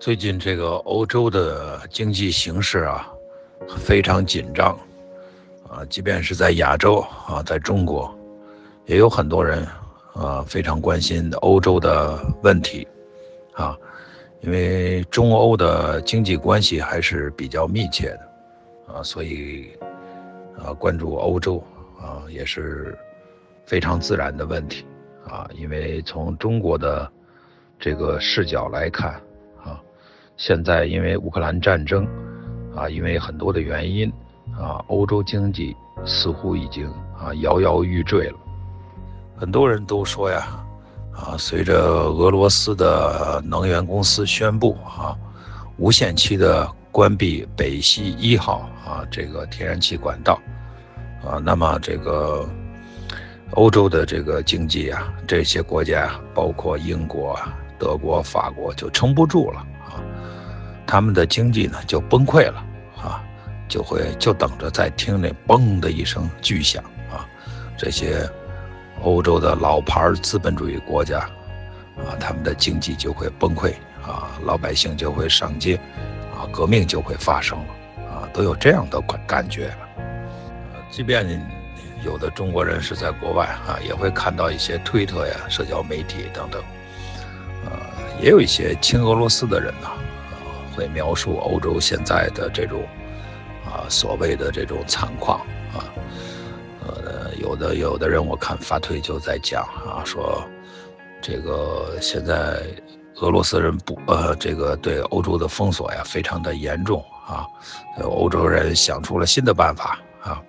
最近这个欧洲的经济形势啊，非常紧张啊，即便是在亚洲啊，在中国，也有很多人啊非常关心欧洲的问题啊，因为中欧的经济关系还是比较密切的啊，所以啊关注欧洲啊也是非常自然的问题啊，因为从中国的这个视角来看啊。现在因为乌克兰战争，啊，因为很多的原因，啊，欧洲经济似乎已经啊摇摇欲坠了。很多人都说呀，啊，随着俄罗斯的能源公司宣布啊，无限期的关闭北溪一号啊这个天然气管道，啊，那么这个欧洲的这个经济啊，这些国家包括英国、德国、法国就撑不住了啊。他们的经济呢就崩溃了啊，就会就等着在听那嘣的一声巨响啊，这些欧洲的老牌资本主义国家啊，他们的经济就会崩溃啊，老百姓就会上街啊，革命就会发生了啊，都有这样的感感觉。即便有的中国人是在国外啊，也会看到一些推特呀、社交媒体等等，呃，也有一些亲俄罗斯的人呢。会描述欧洲现在的这种啊所谓的这种惨况啊，呃，有的有的人我看发推就在讲啊，说这个现在俄罗斯人不呃这个对欧洲的封锁呀非常的严重啊，欧洲人想出了新的办法啊，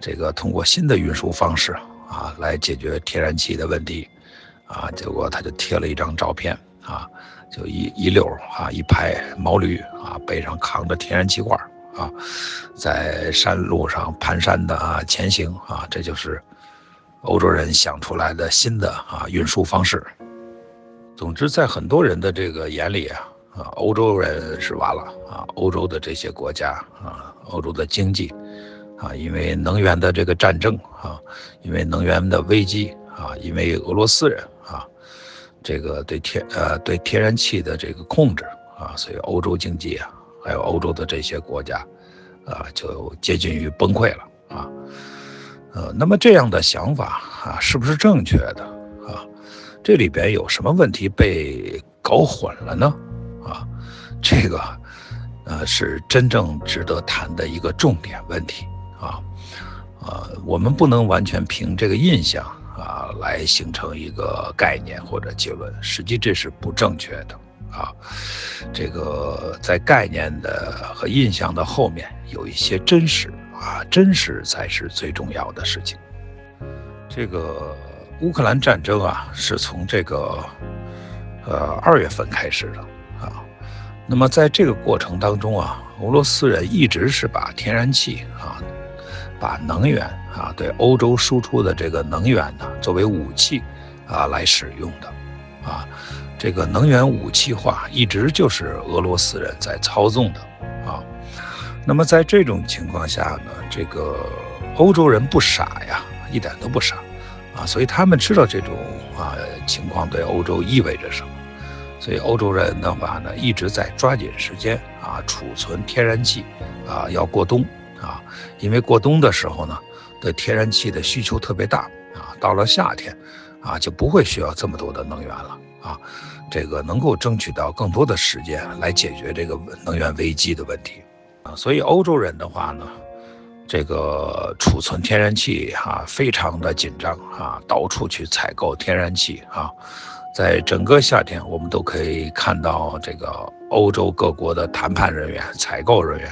这个通过新的运输方式啊来解决天然气的问题啊，结果他就贴了一张照片啊。就一一溜啊，一排毛驴啊，背上扛着天然气罐啊，在山路上蹒跚的啊前行啊，这就是欧洲人想出来的新的啊运输方式。总之，在很多人的这个眼里啊，啊，欧洲人是完了啊，欧洲的这些国家啊，欧洲的经济啊，因为能源的这个战争啊，因为能源的危机啊，因为俄罗斯人啊。这个对天呃对天然气的这个控制啊，所以欧洲经济啊，还有欧洲的这些国家，啊，就接近于崩溃了啊，呃，那么这样的想法啊，是不是正确的啊？这里边有什么问题被搞混了呢？啊，这个呃是真正值得谈的一个重点问题啊，呃，我们不能完全凭这个印象。啊，来形成一个概念或者结论，实际这是不正确的啊。这个在概念的和印象的后面有一些真实啊，真实才是最重要的事情。这个乌克兰战争啊，是从这个呃二月份开始的啊。那么在这个过程当中啊，俄罗斯人一直是把天然气啊。把能源啊，对欧洲输出的这个能源呢，作为武器啊来使用的，啊，这个能源武器化一直就是俄罗斯人在操纵的啊。那么在这种情况下呢，这个欧洲人不傻呀，一点都不傻啊，所以他们知道这种啊情况对欧洲意味着什么，所以欧洲人的话呢，一直在抓紧时间啊储存天然气啊，要过冬。啊，因为过冬的时候呢，对天然气的需求特别大啊，到了夏天，啊就不会需要这么多的能源了啊，这个能够争取到更多的时间来解决这个能源危机的问题啊，所以欧洲人的话呢，这个储存天然气啊非常的紧张啊，到处去采购天然气啊，在整个夏天我们都可以看到这个欧洲各国的谈判人员、采购人员。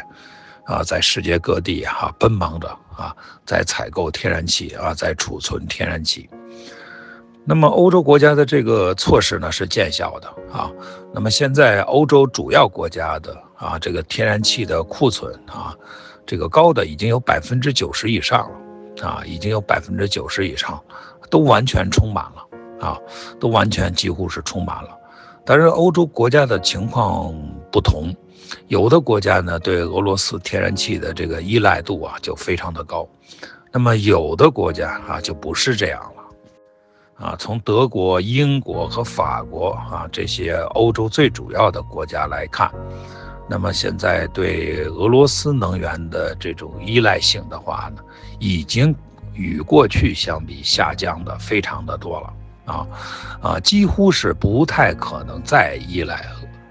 啊，在世界各地哈奔忙着啊，在采购天然气啊，在储存天然气。那么欧洲国家的这个措施呢是见效的啊。那么现在欧洲主要国家的啊这个天然气的库存啊，这个高的已经有百分之九十以上了啊，已经有百分之九十以上都完全充满了啊，都完全几乎是充满了。但是欧洲国家的情况不同。有的国家呢对俄罗斯天然气的这个依赖度啊就非常的高，那么有的国家啊就不是这样了，啊，从德国、英国和法国啊这些欧洲最主要的国家来看，那么现在对俄罗斯能源的这种依赖性的话呢，已经与过去相比下降的非常的多了。啊，啊，几乎是不太可能再依赖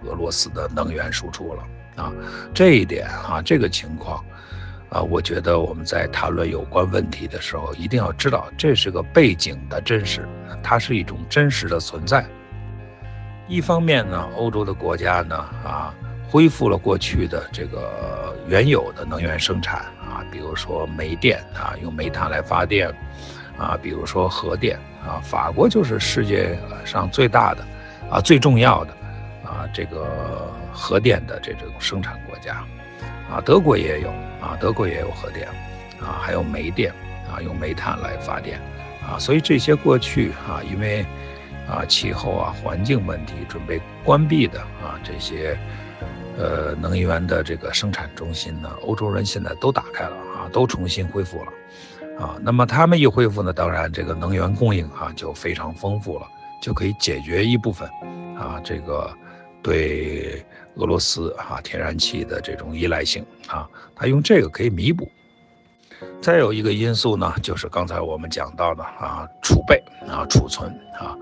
俄罗斯的能源输出了啊。这一点啊，这个情况啊，我觉得我们在谈论有关问题的时候，一定要知道这是个背景的真实，它是一种真实的存在。一方面呢，欧洲的国家呢啊，恢复了过去的这个原有的能源生产啊，比如说煤电啊，用煤炭来发电。啊，比如说核电啊，法国就是世界上最大的，啊最重要的，啊这个核电的这种生产国家，啊德国也有啊，德国也有核电，啊还有煤电啊，用煤炭来发电，啊所以这些过去啊因为啊气候啊环境问题准备关闭的啊这些呃能源的这个生产中心呢，欧洲人现在都打开了啊，都重新恢复了。啊，那么他们一恢复呢，当然这个能源供应啊就非常丰富了，就可以解决一部分啊这个对俄罗斯啊天然气的这种依赖性啊，他用这个可以弥补。再有一个因素呢，就是刚才我们讲到的啊储备啊储存啊，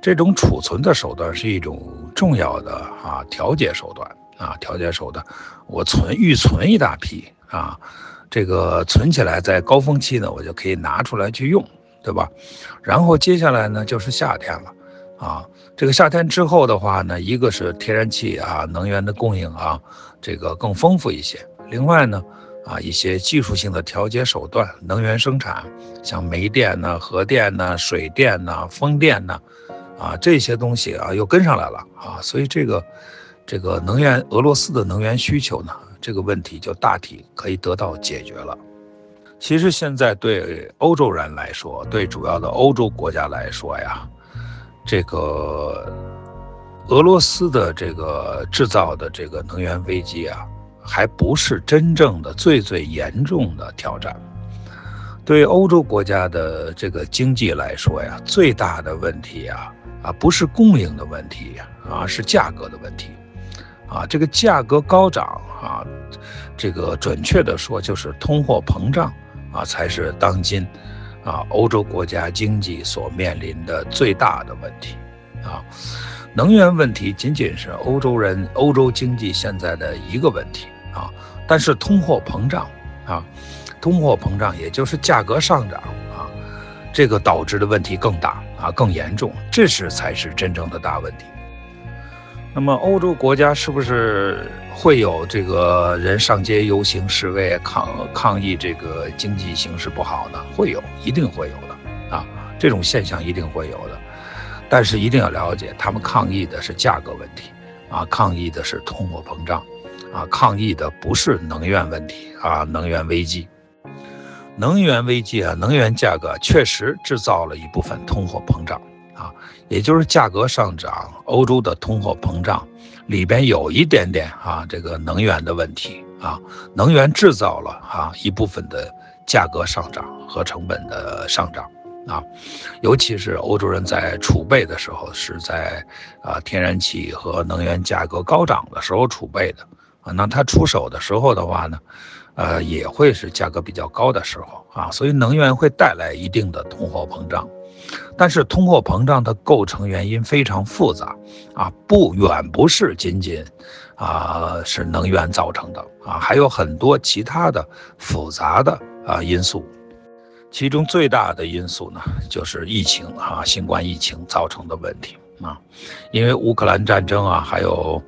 这种储存的手段是一种重要的啊调节手段啊调节手段，我存预存一大批啊。这个存起来，在高峰期呢，我就可以拿出来去用，对吧？然后接下来呢，就是夏天了，啊，这个夏天之后的话呢，一个是天然气啊，能源的供应啊，这个更丰富一些。另外呢，啊，一些技术性的调节手段，能源生产，像煤电呢、核电呢、水电呢、风电呢，啊，这些东西啊，又跟上来了啊，所以这个，这个能源，俄罗斯的能源需求呢？这个问题就大体可以得到解决了。其实现在对欧洲人来说，对主要的欧洲国家来说呀，这个俄罗斯的这个制造的这个能源危机啊，还不是真正的最最严重的挑战。对欧洲国家的这个经济来说呀，最大的问题啊啊不是供应的问题啊，是价格的问题。啊，这个价格高涨啊，这个准确的说就是通货膨胀啊，才是当今啊欧洲国家经济所面临的最大的问题啊。能源问题仅仅是欧洲人、欧洲经济现在的一个问题啊，但是通货膨胀啊，通货膨胀也就是价格上涨啊，这个导致的问题更大啊，更严重，这是才是真正的大问题。那么欧洲国家是不是会有这个人上街游行示威抗抗议这个经济形势不好呢？会有，一定会有的啊，这种现象一定会有的。但是一定要了解，他们抗议的是价格问题啊，抗议的是通货膨胀啊，抗议的不是能源问题啊，能源危机。能源危机啊，能源价格确实制造了一部分通货膨胀。也就是价格上涨，欧洲的通货膨胀里边有一点点啊，这个能源的问题啊，能源制造了啊一部分的价格上涨和成本的上涨啊，尤其是欧洲人在储备的时候是在啊天然气和能源价格高涨的时候储备的啊，那他出手的时候的话呢，呃也会是价格比较高的时候啊，所以能源会带来一定的通货膨胀。但是通货膨胀的构成原因非常复杂，啊，不远不是仅仅，啊是能源造成的啊，还有很多其他的复杂的啊因素，其中最大的因素呢就是疫情啊，新冠疫情造成的问题啊，因为乌克兰战争啊，还有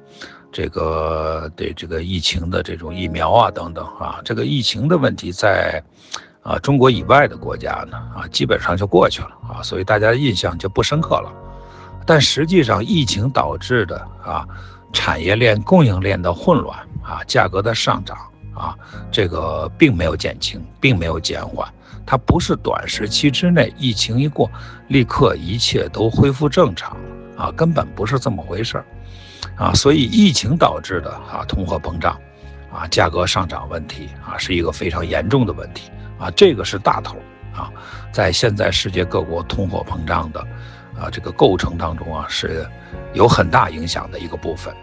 这个对这个疫情的这种疫苗啊等等啊，这个疫情的问题在。啊，中国以外的国家呢，啊，基本上就过去了啊，所以大家印象就不深刻了。但实际上，疫情导致的啊，产业链、供应链的混乱啊，价格的上涨啊，这个并没有减轻，并没有减缓。它不是短时期之内疫情一过，立刻一切都恢复正常啊，根本不是这么回事儿。啊，所以疫情导致的啊通货膨胀，啊价格上涨问题啊是一个非常严重的问题啊，这个是大头啊，在现在世界各国通货膨胀的啊这个构成当中啊是有很大影响的一个部分。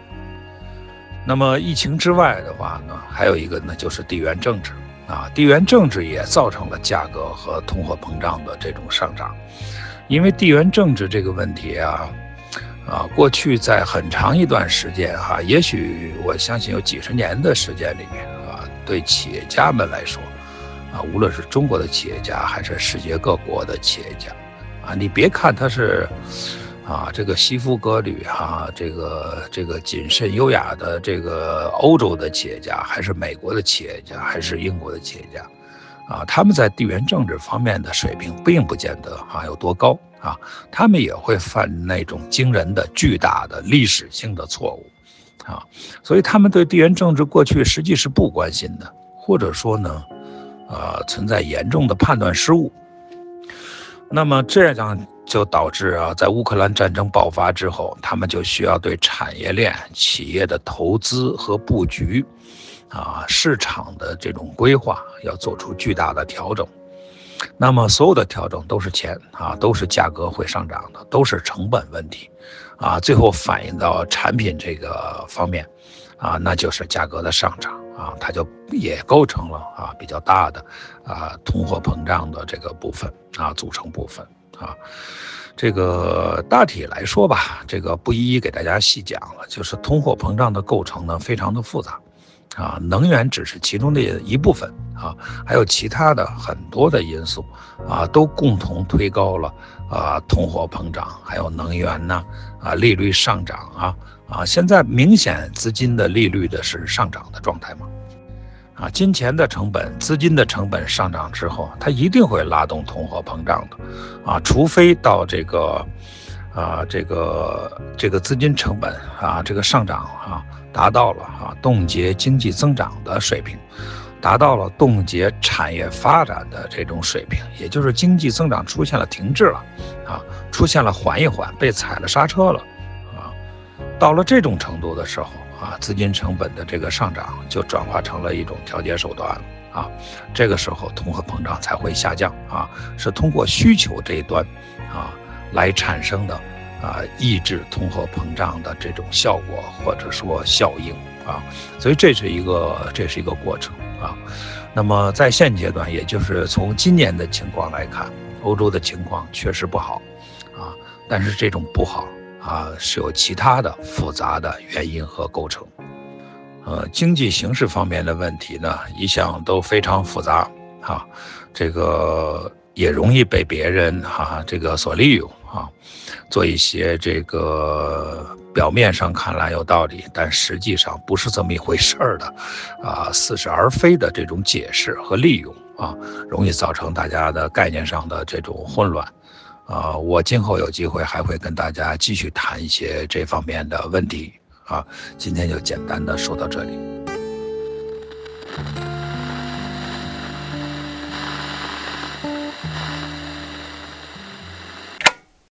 那么疫情之外的话呢，还有一个呢就是地缘政治啊，地缘政治也造成了价格和通货膨胀的这种上涨，因为地缘政治这个问题啊。啊，过去在很长一段时间哈，也许我相信有几十年的时间里面啊，对企业家们来说，啊，无论是中国的企业家还是世界各国的企业家，啊，你别看他是，啊，这个西服革履哈，这个这个谨慎优雅的这个欧洲的企业家，还是美国的企业家，还是英国的企业家。啊，他们在地缘政治方面的水平并不见得啊有多高啊，他们也会犯那种惊人的、巨大的历史性的错误，啊，所以他们对地缘政治过去实际是不关心的，或者说呢，呃，存在严重的判断失误。那么这样就导致啊，在乌克兰战争爆发之后，他们就需要对产业链企业的投资和布局。啊，市场的这种规划要做出巨大的调整，那么所有的调整都是钱啊，都是价格会上涨的，都是成本问题，啊，最后反映到产品这个方面，啊，那就是价格的上涨啊，它就也构成了啊比较大的啊通货膨胀的这个部分啊组成部分啊，这个大体来说吧，这个不一一给大家细讲了，就是通货膨胀的构成呢非常的复杂。啊，能源只是其中的一部分啊，还有其他的很多的因素啊，都共同推高了啊通货膨胀，还有能源呢啊利率上涨啊啊，现在明显资金的利率的是上涨的状态嘛，啊，金钱的成本、资金的成本上涨之后，它一定会拉动通货膨胀的啊，除非到这个啊这个这个资金成本啊这个上涨啊。达到了啊冻结经济增长的水平，达到了冻结产业发展的这种水平，也就是经济增长出现了停滞了，啊，出现了缓一缓，被踩了刹车了，到了这种程度的时候啊，资金成本的这个上涨就转化成了一种调节手段了，啊，这个时候通货膨胀才会下降啊，是通过需求这一端，啊，来产生的。啊，抑制通货膨胀的这种效果或者说效应啊，所以这是一个这是一个过程啊。那么在现阶段，也就是从今年的情况来看，欧洲的情况确实不好啊。但是这种不好啊，是有其他的复杂的原因和构成。呃，经济形势方面的问题呢，一向都非常复杂啊，这个也容易被别人哈这个所利用。啊，做一些这个表面上看来有道理，但实际上不是这么一回事儿的，啊，似是而非的这种解释和利用啊，容易造成大家的概念上的这种混乱，啊，我今后有机会还会跟大家继续谈一些这方面的问题，啊，今天就简单的说到这里。